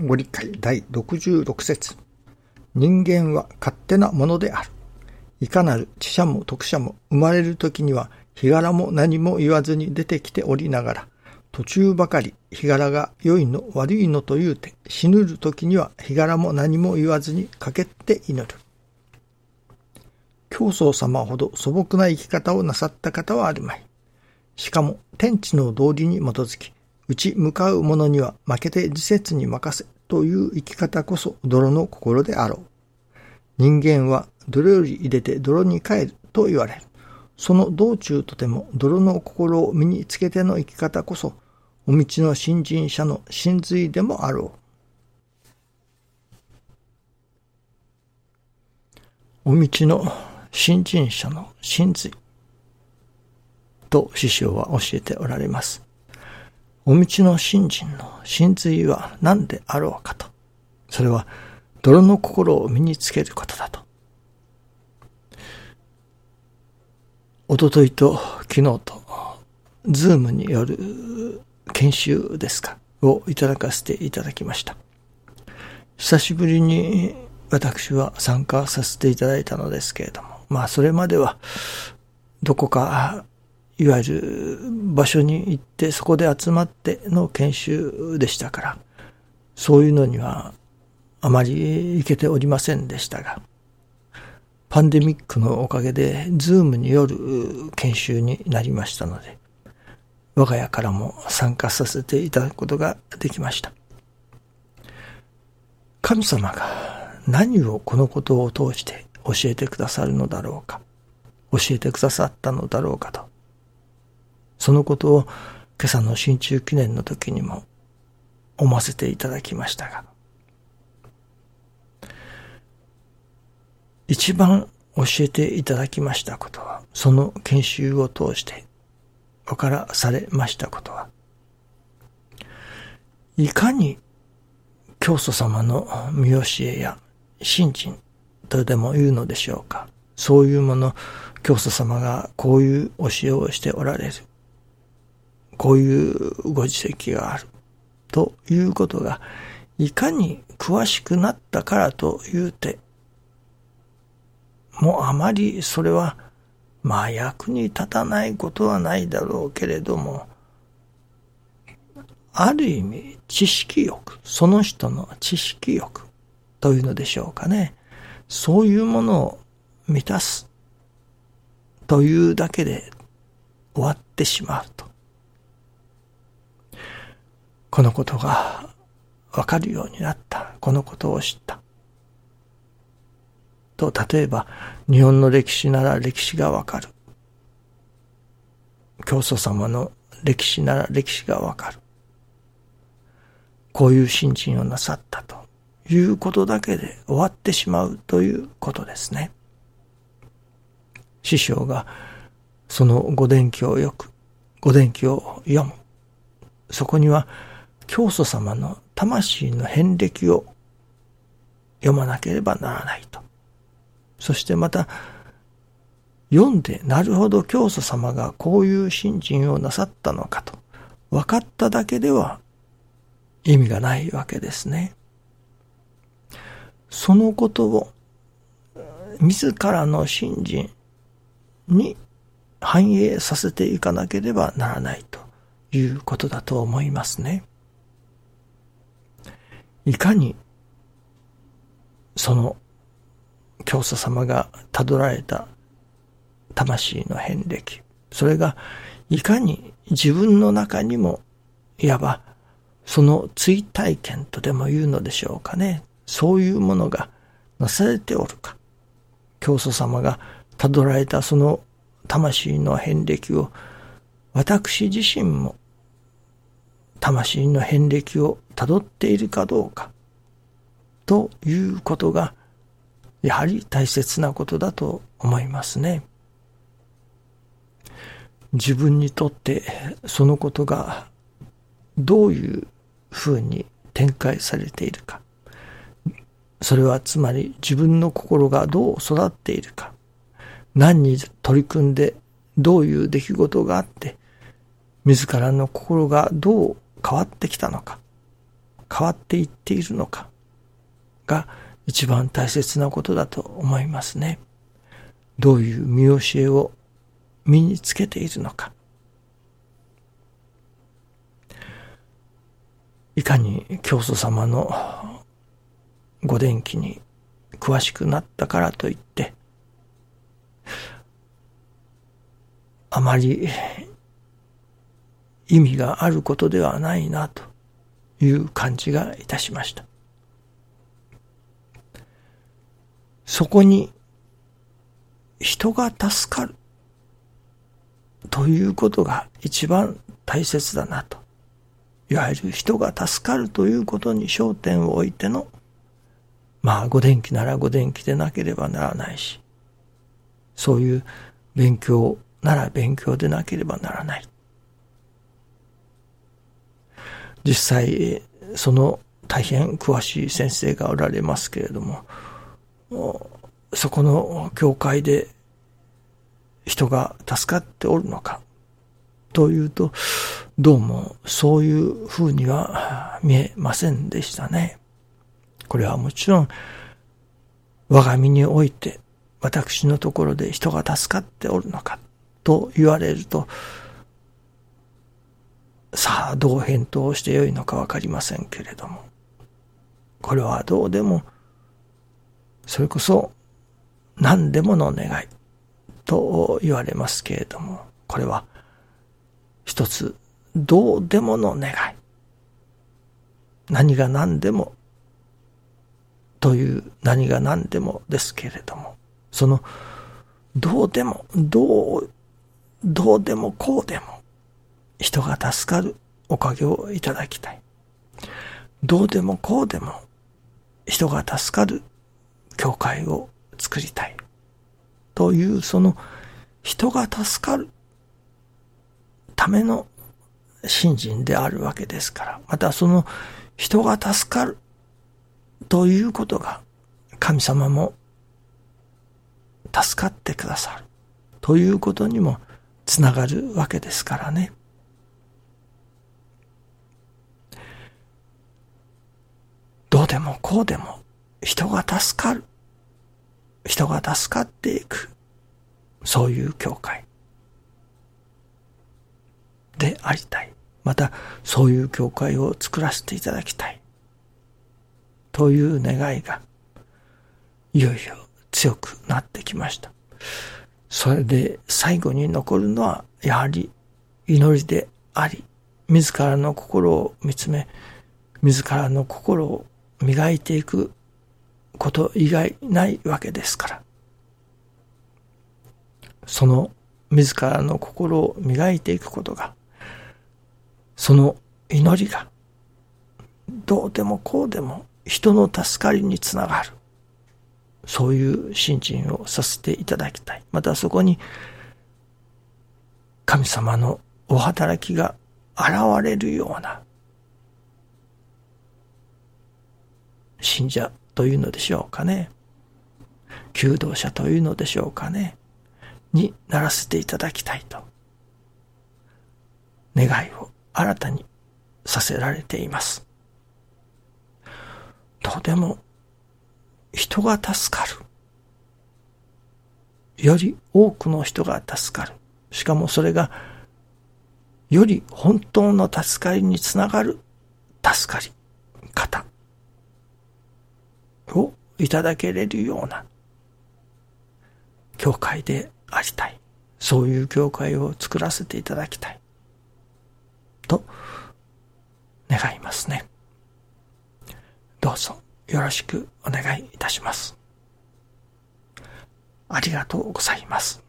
ご理解第66節人間は勝手なものである。いかなる知者も徳者も生まれる時には日柄も何も言わずに出てきておりながら、途中ばかり日柄が良いの悪いのと言うて、死ぬる時には日柄も何も言わずにかけて祈る。教祖様ほど素朴な生き方をなさった方はあるまい。しかも天地の道理に基づき、打ち向かう者には負けて自節に任せという生き方こそ泥の心であろう。人間は泥より入れて泥に帰ると言われる。その道中とても泥の心を身につけての生き方こそ、お道の新人者の真髄でもあろう。お道の新人者の真髄と師匠は教えておられます。お道の信心の真髄は何であろうかと。それは泥の心を身につけることだと。おとといと昨日と、ズームによる研修ですか、をいただかせていただきました。久しぶりに私は参加させていただいたのですけれども、まあそれまではどこかいわゆる場所に行ってそこで集まっての研修でしたから、そういうのにはあまり行けておりませんでしたが、パンデミックのおかげで、ズームによる研修になりましたので、我が家からも参加させていただくことができました。神様が何をこのことを通して教えてくださるのだろうか、教えてくださったのだろうかと、そのことを今朝の新中記念の時にも思わせていただきましたが、一番教えていただきましたことは、その研修を通して分からされましたことは、いかに教祖様の見教えや信心とでも言うのでしょうか。そういうもの、教祖様がこういう教えをしておられる。こういうご自責がある。ということが、いかに詳しくなったからと言うて、もうあまりそれは、まあ役に立たないことはないだろうけれども、ある意味知識欲、その人の知識欲というのでしょうかね。そういうものを満たすというだけで終わってしまうと。このことがわかるようになった。このことを知った。と、例えば、日本の歴史なら歴史がわかる。教祖様の歴史なら歴史がわかる。こういう信心をなさったということだけで終わってしまうということですね。師匠がその御伝記をよく、御伝記を読む。そこには教祖様の魂の遍歴を読まなければならないと。そしてまた、読んで、なるほど教祖様がこういう信心をなさったのかと、分かっただけでは意味がないわけですね。そのことを、自らの信心に反映させていかなければならないということだと思いますね。いかに、その、教祖様が辿られた魂の遍歴、それがいかに自分の中にも、いわば、その追体験とでも言うのでしょうかね。そういうものがなされておるか。教祖様が辿られたその魂の遍歴を、私自身も魂の遍歴を辿っているかどうか、ということが、やはり大切なことだと思いますね。自分にとってそのことがどういうふうに展開されているか。それはつまり自分の心がどう育っているか。何に取り組んでどういう出来事があって、自らの心がどう変わってきたのか。変わっていっているのかが一番大切なことだと思いますね。どういう見教えを身につけているのか。いかに教祖様のご伝記に詳しくなったからといって、あまり意味があることではないなという感じがいたしました。そこに人が助かるということが一番大切だなと。いわゆる人が助かるということに焦点を置いての、まあ、ご電気ならご電気でなければならないし、そういう勉強なら勉強でなければならない。実際、その大変詳しい先生がおられますけれども、そこの教会で人が助かっておるのかというと、どうもそういうふうには見えませんでしたね。これはもちろん、我が身において私のところで人が助かっておるのかと言われると、さあどう返答してよいのかわかりませんけれども、これはどうでも、それこそ何でもの願いと言われますけれども、これは一つどうでもの願い。何が何でもという何が何でもですけれども、そのどうでも、どう、どうでもこうでも人が助かるおかげをいただきたい。どうでもこうでも人が助かる教会を作りたい。というその人が助かるための信心であるわけですから、またその人が助かるということが神様も助かってくださるということにもつながるわけですからね。どうでもこうでも人が助かる。人が助かっていく。そういう教会。でありたい。また、そういう教会を作らせていただきたい。という願いが、いよいよ強くなってきました。それで最後に残るのは、やはり祈りであり、自らの心を見つめ、自らの心を磨いていくこと以外ないわけですから。その自らの心を磨いていくことが、その祈りが、どうでもこうでも人の助かりにつながる。そういう信心をさせていただきたい。またそこに、神様のお働きが現れるような、信者というのでしょうかね。求道者というのでしょうかね。にならせていただきたいと、願いを新たにさせられています。とても人が助かる。より多くの人が助かる。しかもそれがより本当の助かりにつながる助かり方をいただけれるような教会でありたい。そういう教会を作らせていただきたい。と願いますね。どうぞよろしくお願いいたします。ありがとうございます。